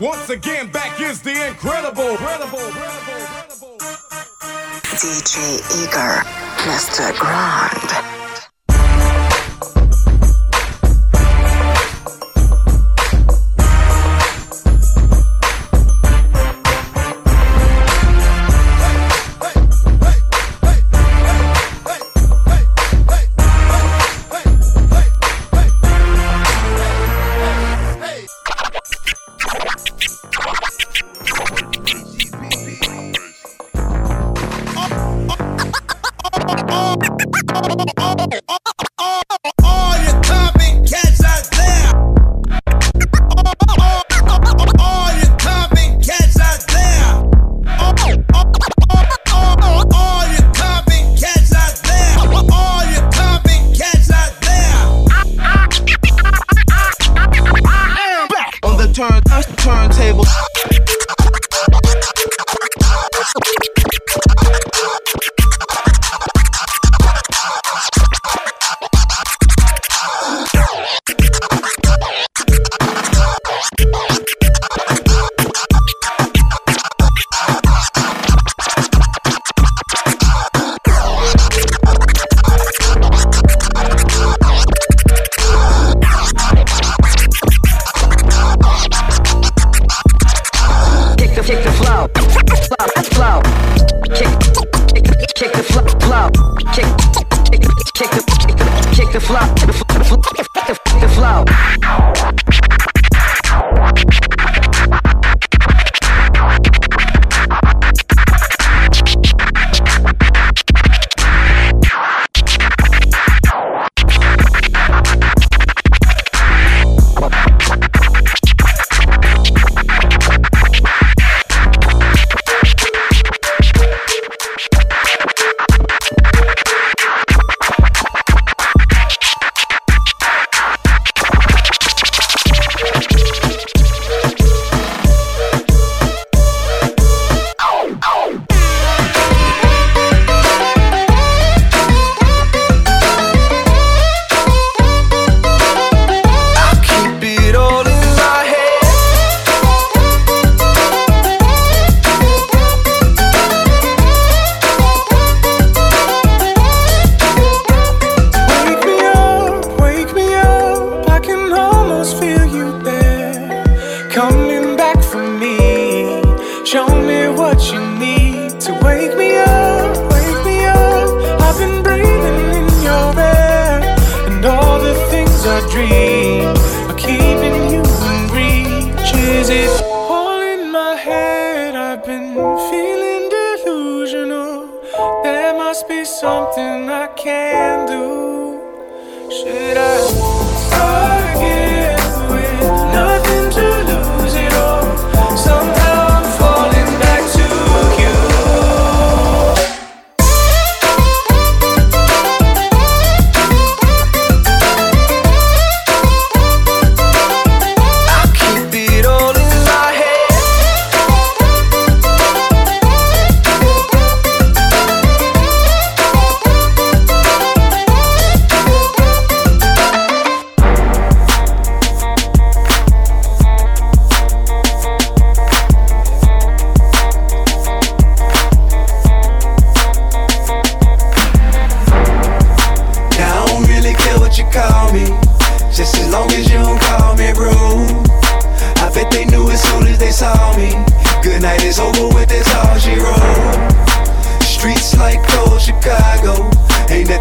Once again, back is the incredible, incredible, incredible, incredible. DJ Igor, Mr. Grand.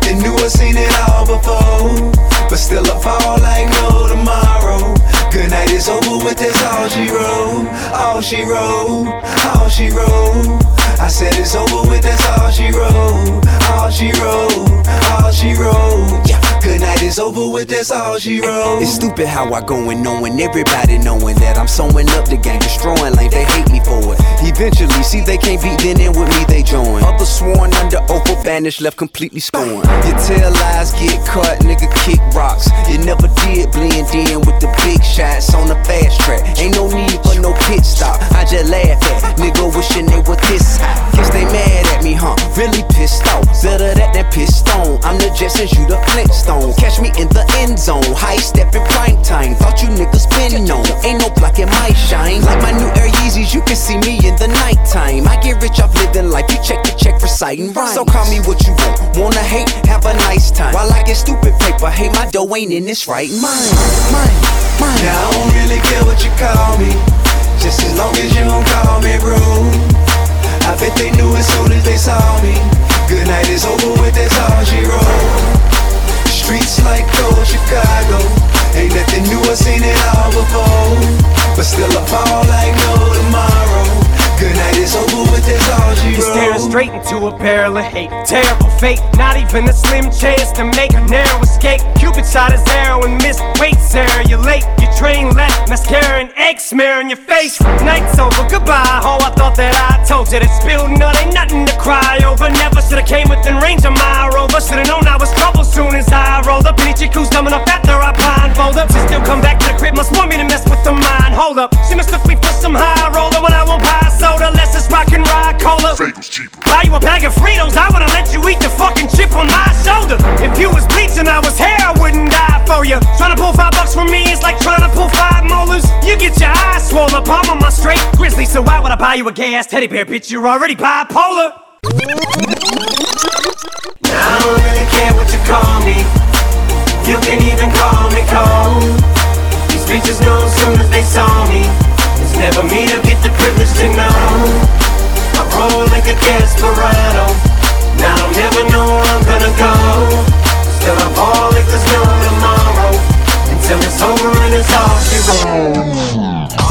They knew I seen it all before. But still I fall like no tomorrow. Good night is over with That's all she wrote, all she wrote, all she wrote. I said it's over with that's all she wrote, all she wrote, all she wrote. Yeah how I go and knowing everybody knowing that I'm sewing up the game, destroying like they hate me for it. Eventually, see they can't beat then in with me, they join. Others sworn under oath, banished, left completely scorned. Your tail lies get cut, nigga kick rocks. You never did blend in with the big shots on the fast track. Ain't no need for no pit stop. I just laugh at nigga wishing they were this high. Guess they mad at me, huh? Really pissed off. Better that than pissed on. I'm the Jetsons, you the Flintstone. Catch me in the end zone. High stepping prime time. Thought you niggas been known. Ain't no blocking my shine. Like my new Air Yeezys, you can see me in the nighttime. I get rich off living life. You check the check for citing rhymes. So call me what you want. Wanna hate? Have a nice time. While I get stupid paper, hey, my dough ain't in this right mind. Mine, mine. Now I don't really care what you call me. Just as long as you don't call me bro. I bet they knew as soon as they saw me. Good night is over with, that's all she wrote. Streets like old Chicago. Ain't nothing new, I seen it all before. But still I fall like no tomorrow. Straight into a barrel of hate. Terrible fate, not even a slim chance to make a narrow escape. Cupid shot his arrow and missed. Wait, Sarah, you're late. Your train left, mascara and egg smear on your face. Night's over, goodbye. Oh, I thought that I told you that spilled nut ain't nothing to cry over. Never should've came within range of my rover. Should've known I was trouble soon as I rolled up. Any chick who's coming up after I blindfold up. She still come back to the crib, must want me to mess with the mind. Hold up, she mistook me for some high roller when I won't buy soda. Let's just rock and ride cola. Buy you a bag of Fritos, I would've let you eat the fucking chip on my shoulder. If you was bleaching, I was hair, I wouldn't die for you. Trying to pull five bucks from me is like trying to pull five molars. You get your eyes swollen, palm on my straight grizzly. So why would I buy you a gay ass teddy bear, bitch? You're already bipolar. I don't really care what you call me. You can even call me cold. These bitches know as soon as they saw me. It's never me to get the privilege to know. Roll like a desperado. Now I don't never know where I'm gonna go. Still I ball like there's no tomorrow. Until it's over and it's all she wrote.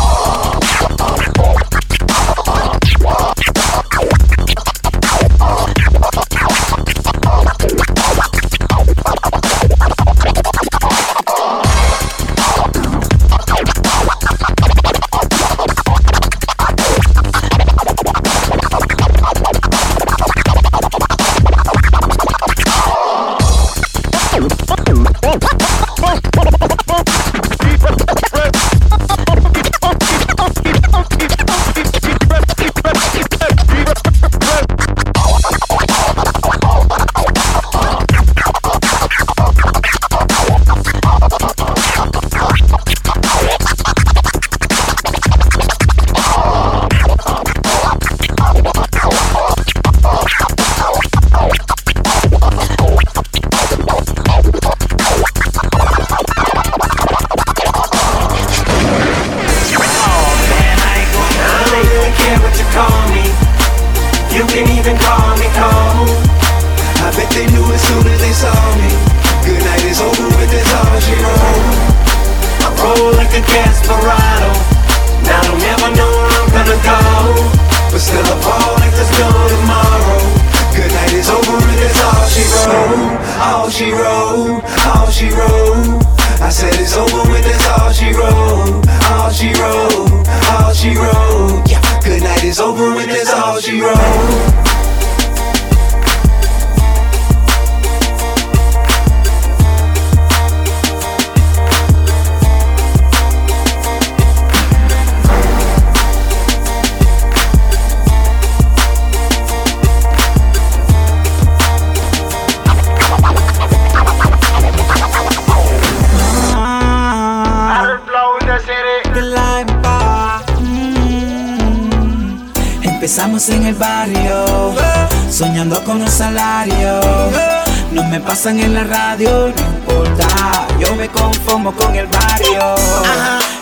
Pasan en la radio, no importa, yo me conformo con el barrio.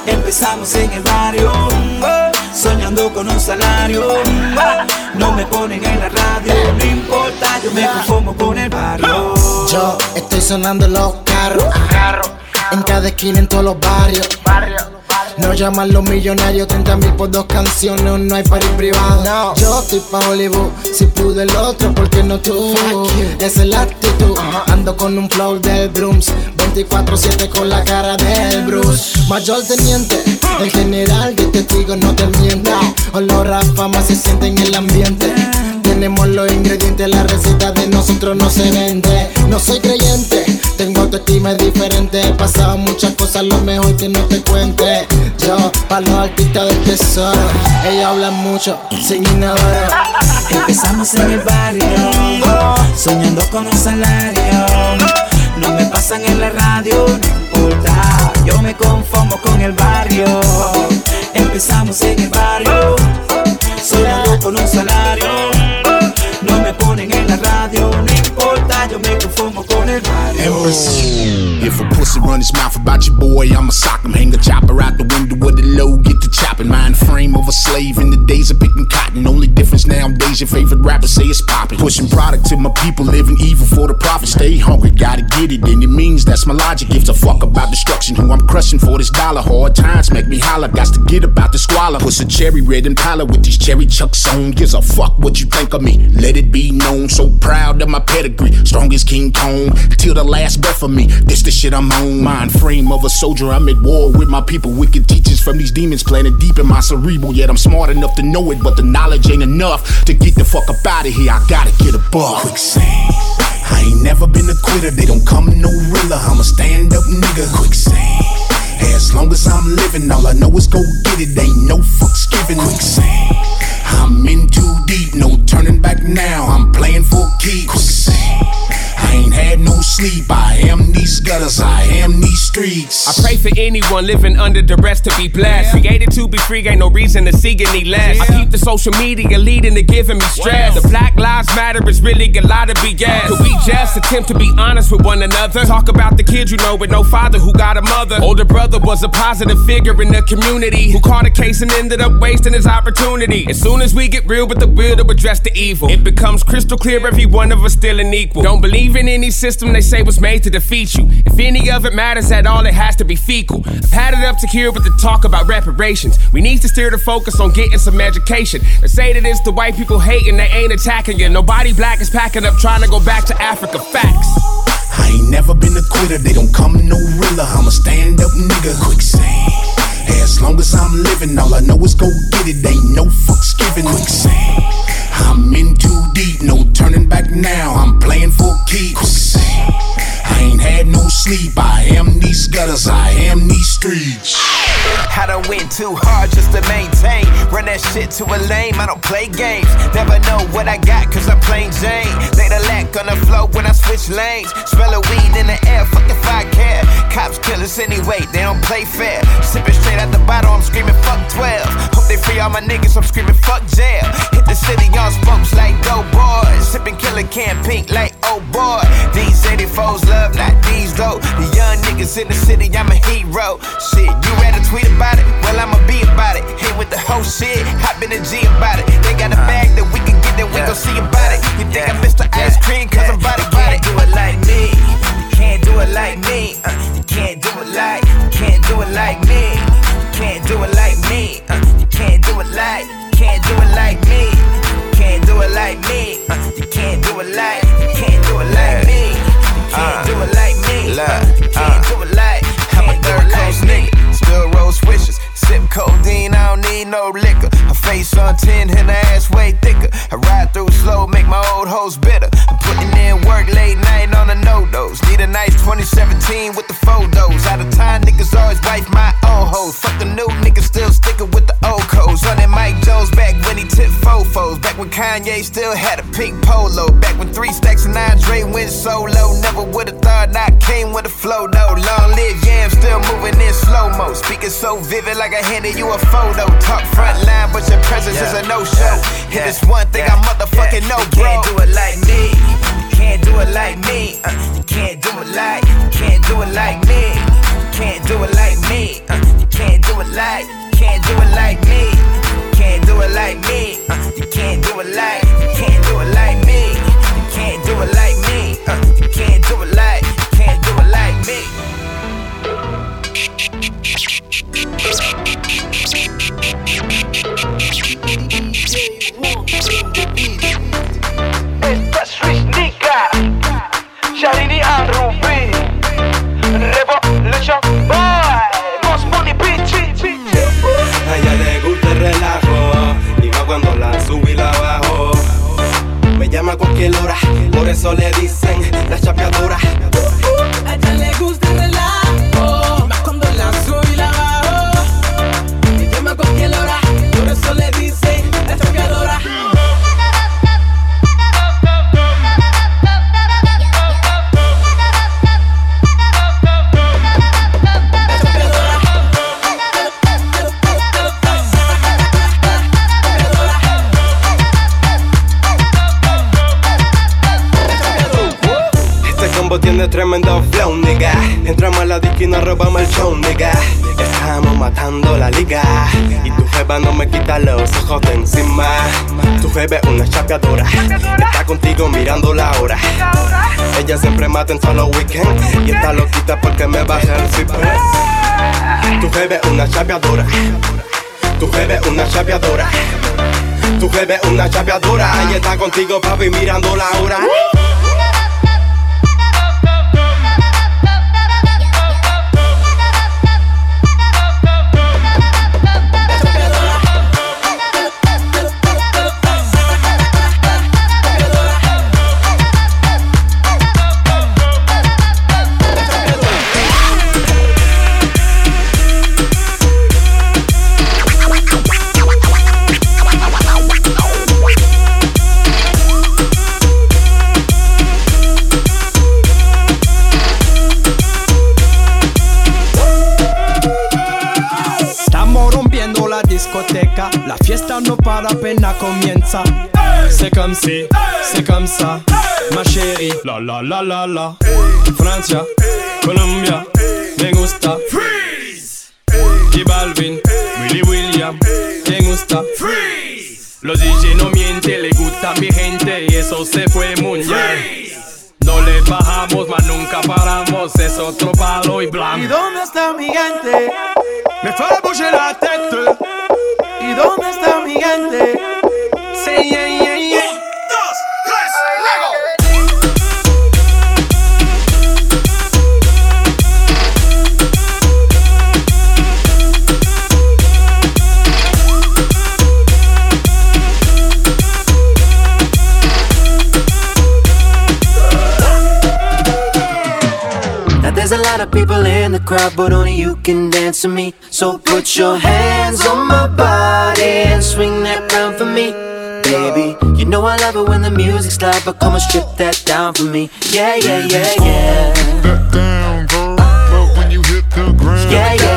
Empezamos en el barrio, soñando con un salario. No me ponen en la radio, no importa, yo me conformo con el barrio. Yo estoy sonando en los carros. En cada esquina, en todos los barrios. No llaman los millonarios, 30 mil por dos canciones, no hay party privado. Yo estoy pa' Hollywood, si pude el otro, ¿por qué no tú? Esa es la actitud. Ando con un flow del Brooms, 24-7 con la cara del Bruce. Mayor teniente, el general de testigos no te miente. Olor a fama se siente en el ambiente. Tenemos los ingredientes, la receta de nosotros no se vende. No soy creyente, autoestima es diferente. He pasado muchas cosas, lo mejor que no te cuente. Yo, pa' los artistas del tesoro, ellos hablan mucho, sin inodoro. Empezamos en el barrio, soñando con un salario. No me pasan en la radio, no importa, yo me conformo con el barrio. Empezamos en el barrio, soñando con un salario. No me ponen en la radio, no If a pussy run his mouth about your boy, I'ma sock him. Hang a chopper out the window with the low, get the chopping. Mind frame of a slave in the days of picking cotton. Only difference nowadays, your favorite rapper say it's popping. Pushing product to my people, living evil for the profit. Stay hungry, gotta get it, and it means that's my logic. Gives a fuck about destruction, who I'm crushing for this dollar. Hard times make me holler, got to get about the squalor. Push a cherry red and Impala with these cherry chucks on. Gives a fuck what you think of me, let it be known. So proud of my pedigree, strong as King Kong. Till the last breath of me, this the shit I'm on. Mind frame of a soldier, I'm at war with my people. Wicked teachings from these demons planted deep in my cerebral. Yet I'm smart enough to know it, but the knowledge ain't enough to get the fuck up out of here. I gotta get above. Quicksand. I ain't never been a quitter, they don't come no realer. I'm a stand up nigga. Quicksand. As long as I'm living, all I know is go get it. Ain't no fucks given. Quicksand. I'm in too deep, no turning back now. I'm playing for keeps. Quicksand. I ain't had no sleep. I am these gutters, I am these streets. I pray for anyone living under the duress to be blessed. Created to be free, ain't no reason to see any less. I keep the social media leading to giving me stress. The Black Lives Matter is really a lot of BS. Could we just attempt to be honest with one another? Talk about the kids you know with no father who got a mother. Older brother was a positive figure in the community who caught a case and ended up wasting his opportunity. As soon as we get real with the will to address the evil, it becomes crystal clear every one of us still an equal. Don't believe in any system they say was made to defeat you. If any of it matters at all, it has to be fecal. I've had it up to here with the talk about reparations. We need to steer the focus on getting some education. They say that it's the white people hating, they ain't attacking you. Nobody black is packing up trying to go back to Africa. Facts. I ain't never been a quitter, they don't come no realer. I'm a stand up nigga. Quicksand. As long as I'm living, all I know is go get it. Ain't no fucks given. Quicksand. I'm in too deep, no turning back now. I'm playing for keeps. Quicksand. I ain't had no sleep. I am these gutters, I am these streets. I done went too hard just to maintain. Run that shit to a lame, I don't play games. Never know what I got, cause I'm plain Jane. Lay the lack on the floor when I switch lanes. Smell of weed in the air, fuck if I care. Cops kill us anyway, they don't play fair. Sipping straight out the bottle, I'm screaming fuck 12. Hope they free all my niggas, I'm screaming fuck jail. Hit the city on spokes like dope boys. Sipping killer can pink like oh boy. These 84s love, not these though. The young niggas in the city, I'm a hero. Shit, you ready to tweet about it? Well, I'ma be about it. Hit with the whole shit, hop in the G about it. They got a bag that we can get, then we gon' see about it. You think I'm Mr. Ice Cream, cause I'm body body. do it like me. You can't do it like me. Uh, you can't do it like, you can't do it like me. You can't do it like me. Uh, you can't do it like, you can't do it like me. You can't do it like me. Uh, you can't do it like, you can't do it like can't do it like me. Uh, can't do it like, I'm a third coast nigga. Still rose swishes. Sip codeine, I don't need no liquor. Her face on 10 and her ass way thicker. I ride through slow, make my old hoes bitter. I'm putting in work late night on the no dose. Need a nice 2017 with the photos. Out of time, niggas always wife my own hoes. Fuck the new niggas still sticking with the old codes. On that Mike Jones fofos. Back when Kanye still had a pink polo. Back when three stacks and Andre went solo. Never would've thought I came with a flow though. Long live Yam, still moving in slow mo. Speaking so vivid like I handed you a photo. Talk front line, but your presence is a no show. Hit this one thing I motherfucking know, bro. You can't do it like me. You can't do it like me. Uh, you can't do it like. You can't do it like me. You can't do it like me. Uh, you can't do it like. You can't do it like me. Do it like me. Uh, you can't do it like. You can't do it like Es una chapeadora. Ella está contigo, papi, mirando la hora. La fiesta no para apenas comienza. C'est comme si, c'est comme ça, ma chérie. La la la la la. Francia, Colombia, me gusta. Freeze. Y Balvin, Willy William, me gusta. Freeze. Los DJ no mienten, le gusta mi gente y eso se fue muy bien. No le bajamos, mas nunca paramos, es otro palo y blanco. ¿Y dónde está mi gente? Me fue bouger la tête. ¿Y dónde está mi gente? Sí, yeah, yeah, yeah. People in the crowd, but only you can dance to me. So put your hands on my body and swing that round for me. Baby, you know I love it when the music's loud, but come and strip that down for me. Yeah, yeah, yeah, yeah. That down, girl. Love when you hit the ground. Yeah, yeah, yeah, yeah.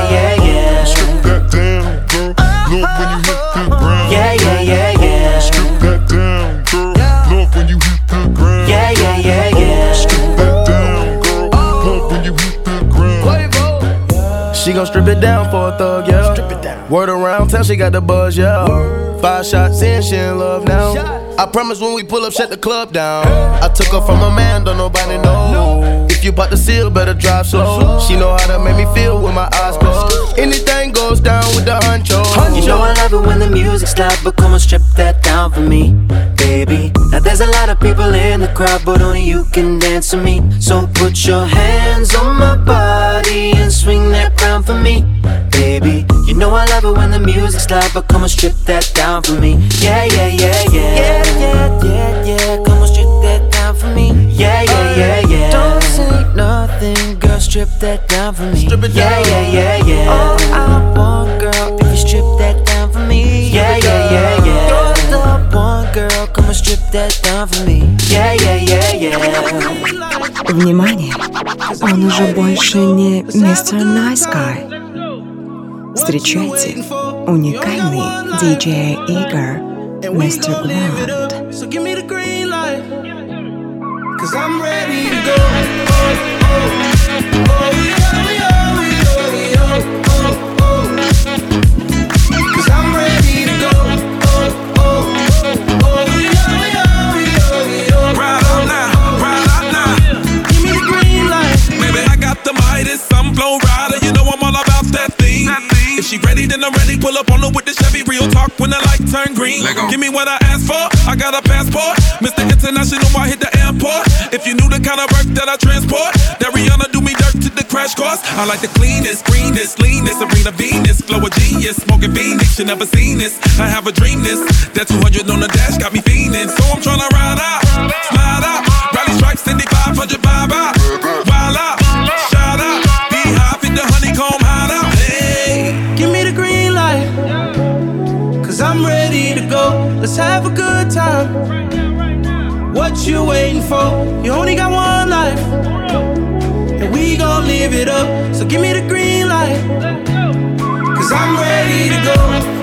Gon' strip it down for a thug, yeah. Strip it down. Word around town, she got the buzz, yeah. Five shots in, she in love now. I promise when we pull up, shut the club down. I took her from a man, don't nobody know. You bought the seal, better drive slow. She know how to make me feel with my eyes closed. Anything goes down with the honcho. You know I love it when the music's loud, but come and strip that down for me, baby. Now there's a lot of people in the crowd, but only you can dance to me. So put your hands on my body and swing that round for me, baby You know I love it when the music's loud, but come and strip that down for me. Yeah, yeah, yeah, yeah. Yeah, yeah, yeah, yeah. Come and strip that down for me. Yeah, yeah, yeah, yeah. Don't say nothing, girl. Strip that down for me. Strip it down. Yeah, yeah, yeah, yeah. All I want, girl, if you strip that down for me. Yeah, yeah, yeah, yeah. You're the one, girl. Come and strip that down for me. Yeah, yeah, yeah, yeah. Внимание! Он уже больше не мистер Nice Guy. Встречайте, уникальный диджей Игорь, мистер Гранд. Pull up on her with the Chevy. Real talk when the light turn green. Give me what I asked for. I got a passport. Mr. International, I hit the airport. If you knew the kind of work that I transport, that Rihanna do me dirt to the crash course. I like the cleanest, greenest, leanest, Serena Venus, flow a genius, smoking Phoenix. You never seen this. I have a dream this. That 200 on the dash got me fiending. So I'm tryna ride out, slide out, rally stripes, 7500 vibe out, Have a good time. What you waiting for? You only got one life. And we gon' live it up. So give me the green light. Cause I'm ready to go.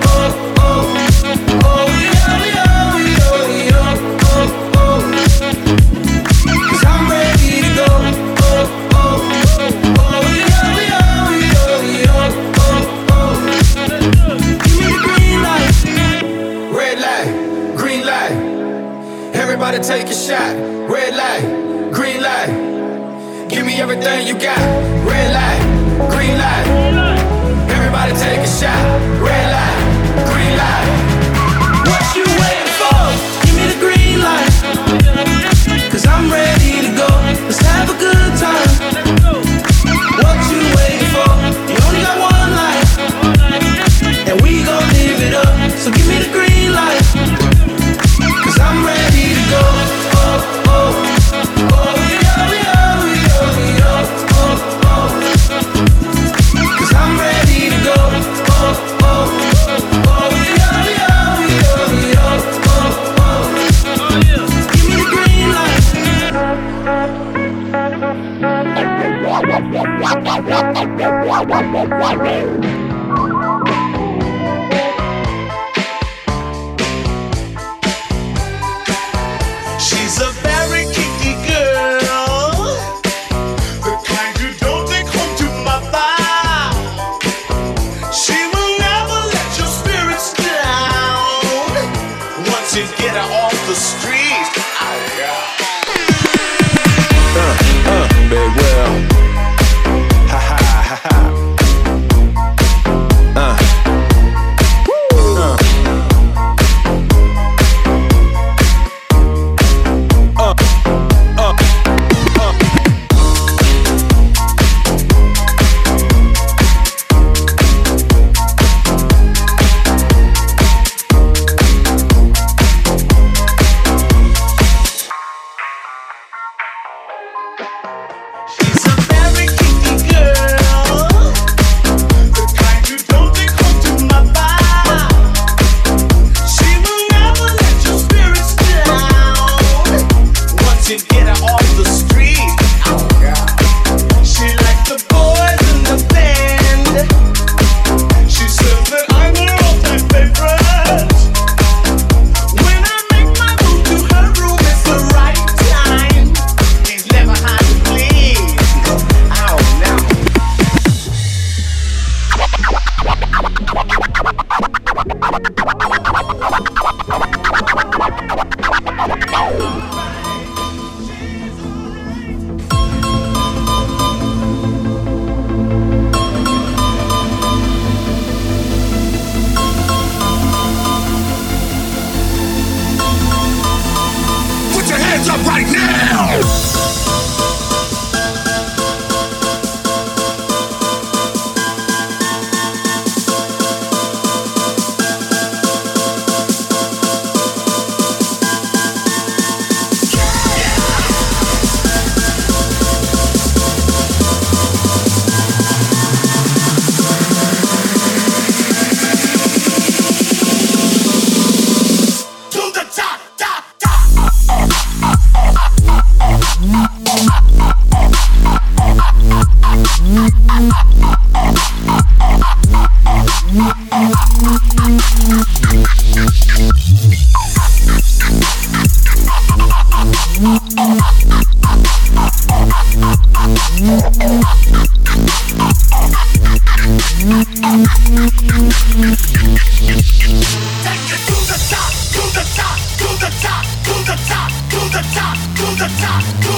take a shot. Red light, green light. Give me everything you got. Red light, green light. Everybody take a shot. Red light, green light. What you waiting for? Give me the green light. Cause I'm ready to go. Let's have a good time. Wahoo!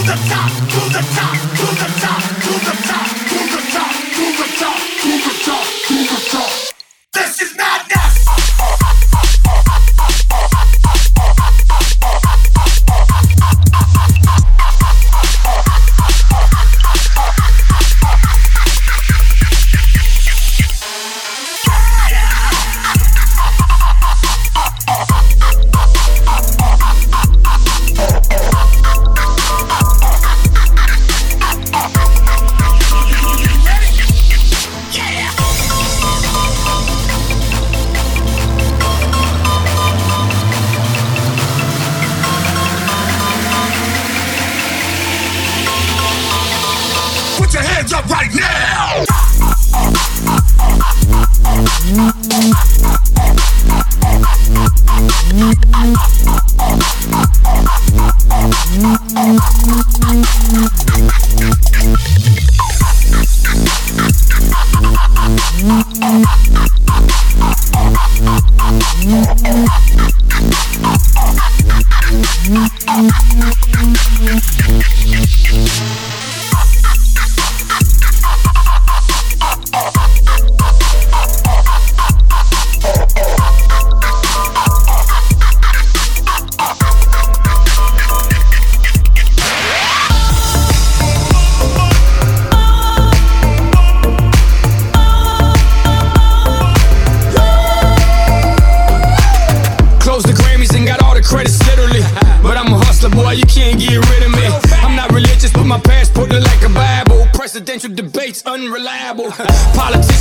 the top, to the top, to the presidential debates unreliable. Politics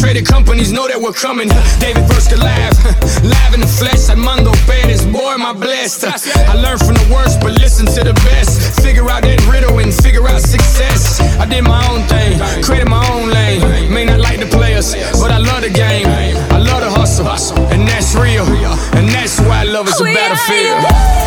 traded companies know that we're coming. David first alive, live in the flesh. Armando Perez, boy, my blessed. I learned from the worst, but listen to the best. Figure out that riddle and figure out success. I did my own thing, created my own lane. May not like the players, but I love the game. I love the hustle, and that's real. And that's why love is a oh, battlefield.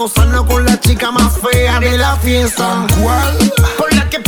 gozarnos con la chica más fea de la fiesta. ¿Cuál? Por la que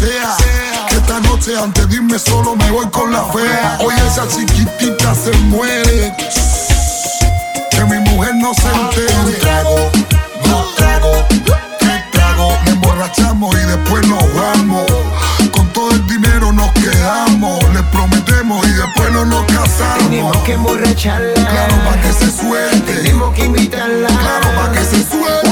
Que esta noche antes de irme solo me voy con la fea. Hoy esa chiquitita se muere. Que mi mujer no se entere. Un trago, dos trago, tres tragos. Me emborrachamos y después nos vamos. Con todo el dinero nos quedamos. Le prometemos y después no nos casamos. Tenemos que emborracharla. Claro, para que se suelte. Tenemos que invitarla. Claro, para que se suelte.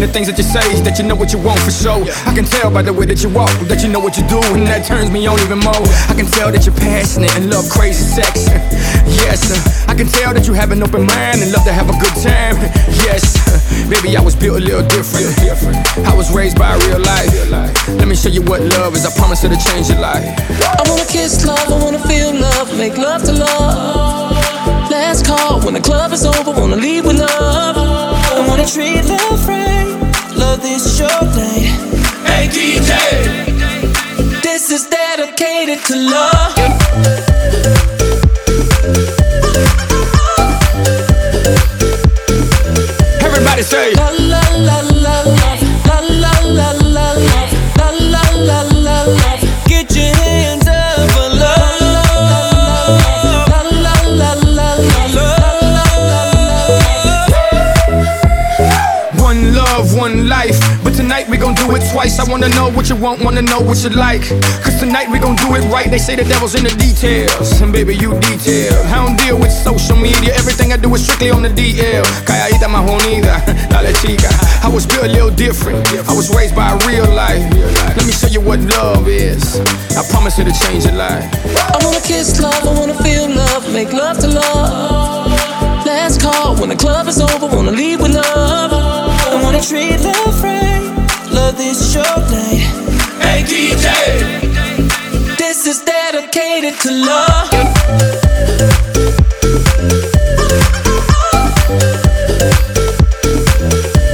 The things that you say that you know what you want for sure. I can tell by the way that you walk that you know what you do, and that turns me on even more. I can tell that you're passionate and love crazy sex. Yes, uh, I can tell that you have an open mind and love to have a good time. Yes, uh, baby, I was built a little different. I was raised by real life. Let me show you what love is. I promise it'll change your life. I wanna kiss love, I wanna feel love, make love to love. Last call when the club is over, wanna leave with love. I wanna treat love right, this is your day. Hey DJ, this is dedicated to love. Everybody say. Twice. I wanna know what you want, wanna know what you like. Cause tonight we gon' do it right. They say the devil's in the details. And baby, you detail. I don't deal with social media. Everything I do is strictly on the DL. Calladita más bonita, dale chica. I was built a little different. I was raised by real life. Let me show you what love is. I promise it'll change your life. I wanna kiss love, I wanna feel love, make love to love. Last call when the club is over, wanna leave with love. I wanna treat love right, this is your day. Hey DJ, this is dedicated to love.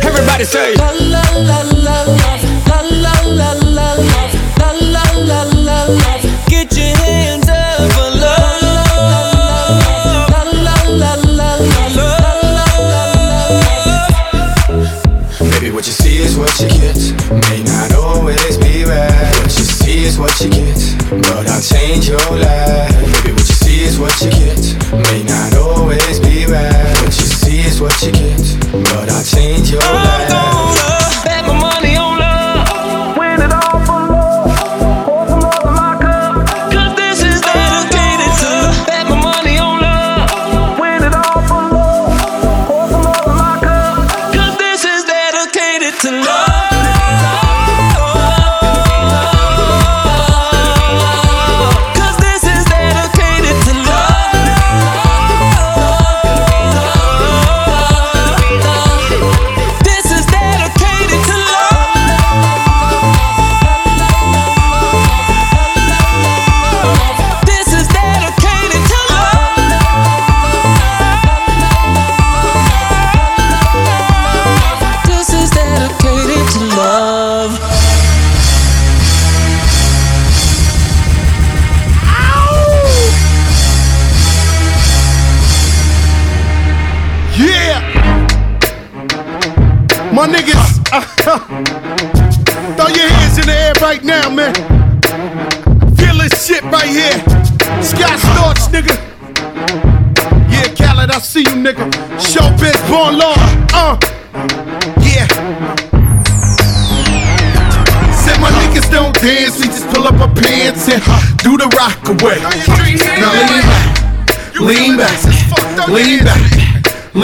Everybody say. La la la la love, la la la la love, la la la la love. Get your hands up for love. La la la la love. Maybe what you see is what you get. Is what you get. But I'll change your life. Maybe what you see is what you get. May not always be right. What you see is what you get. But I'll change your life.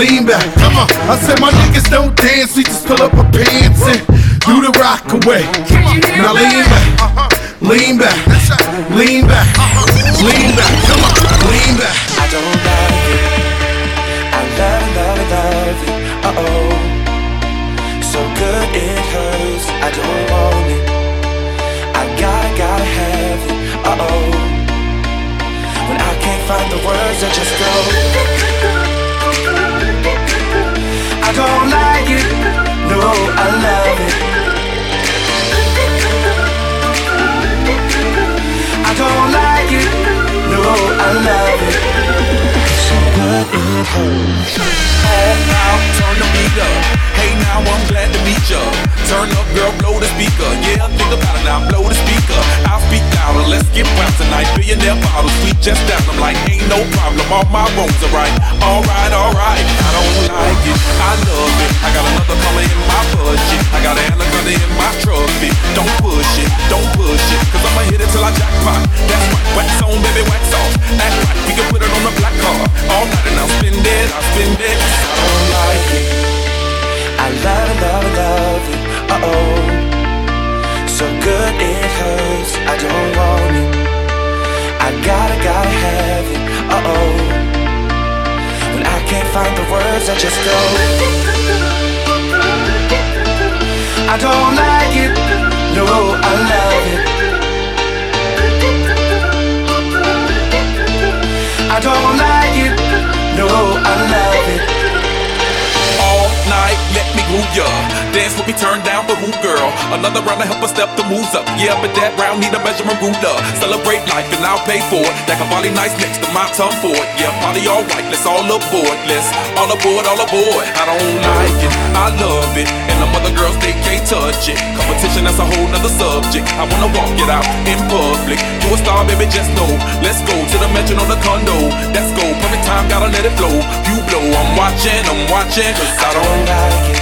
Lean back. Come on. I said my niggas don't dance, we just pull up our pants and do the rock away. Now lean back, lean back, lean back, lean back. Come on, lean back. I don't like it. I love, love, love it. Uh oh. So good it hurts. I don't want it. I gotta, gotta have it. Uh oh. When I can't find the words, I just go. I don't like it. No, I love it. I don't like it. No, I love it. Good. All now, turn the beat up. Hey now, I'm glad to meet ya. Turn up, girl, blow the speaker. Yeah, think about it now, blow the speaker. I'll speak louder, let's get wild tonight. Billionaire bottles, sweet just down. I'm like, ain't no problem, all my wrongs are right. Alright, alright, I don't like it, I love it. I got another color in my budget. I got an anaconda in my trophy. Don't push it, don't push it, cause I'ma hit it till I jackpot. That's right, wax on, baby, wax off. Act right, we can put it on the black card. All night and I'll spend it, I'll spend it. I don't like it. I love love love it. Uh oh. So good it hurts. I don't want it. I gotta, gotta have it. Uh oh. When I can't find the words, I just go. I don't like it. No, I love it. I don't like No, I love it. Groove ya. Dance with me, turn down for who, girl? Another round to help us step the moves up. Yeah, but that round need a measurement ruler. Celebrate life and I'll pay for it. That Cavalli nice next to my tongue for it. Yeah, party alright, let's all aboard. Let's all aboard, all aboard. I don't like it, I love it. And them mother girls, they can't touch it. Competition, that's a whole nother subject. I wanna walk it out in public. You a star, baby, just know. Let's go to the mansion on the condo. Let's go, perfect time, gotta let it flow. You blow, I'm watching, I'm watching, cause I don't like it.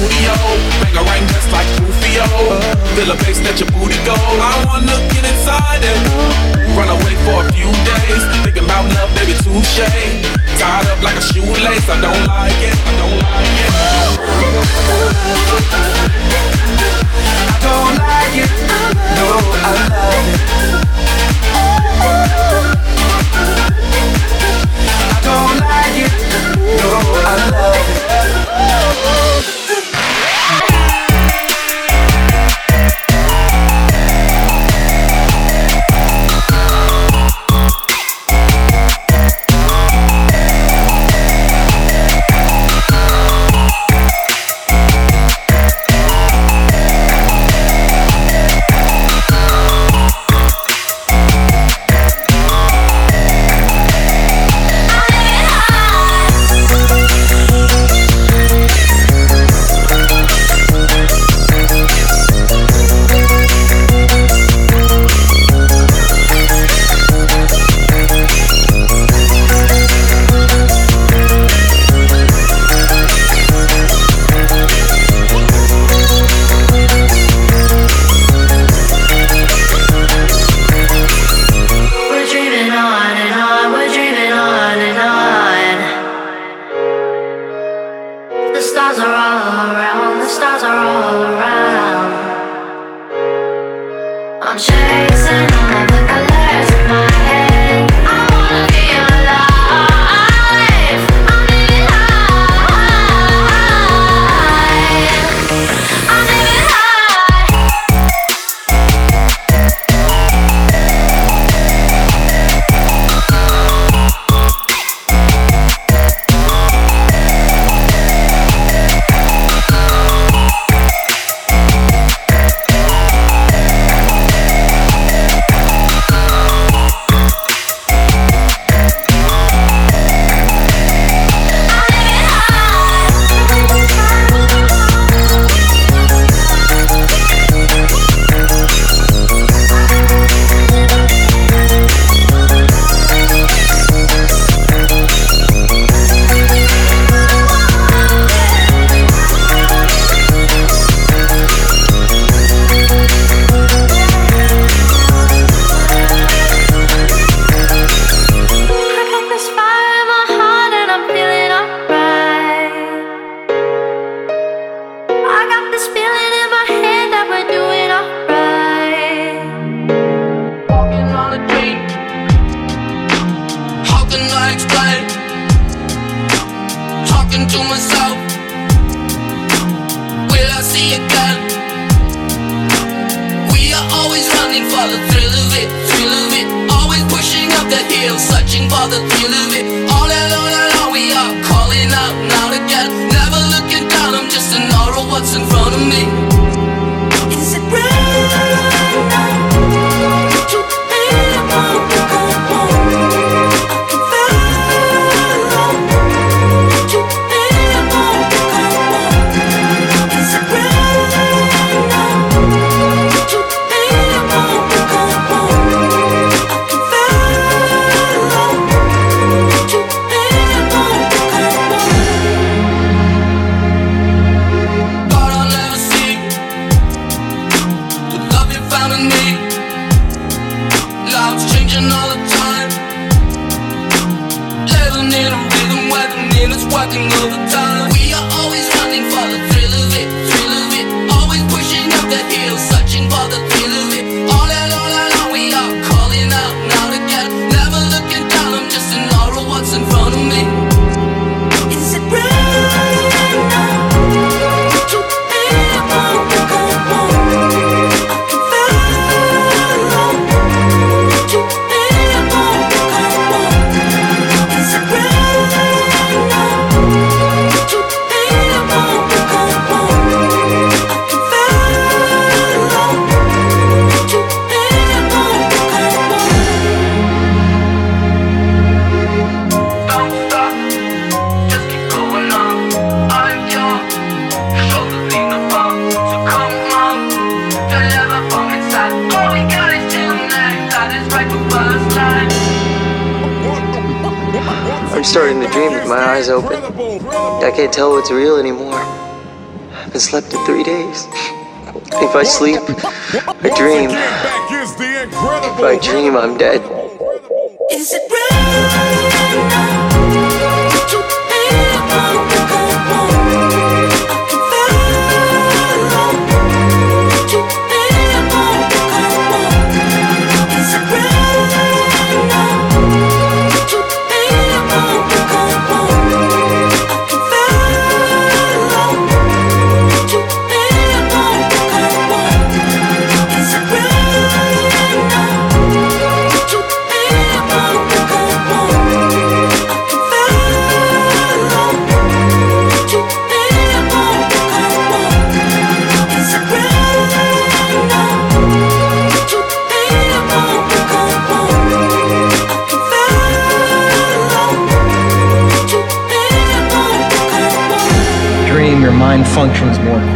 Studio. Bang a just like Rufio. Feel a bass, let your booty go. I wanna get inside and run away for a few days. Thinking about love, baby, touche. Tied up like a shoelace. I don't like it. I don't like it. I don't like it. No, I love it. starting to dream with my eyes open. I can't tell what's real anymore. I haven't slept in three days. If I sleep, I dream. If I dream, I'm dead. Is it real? mind functions more.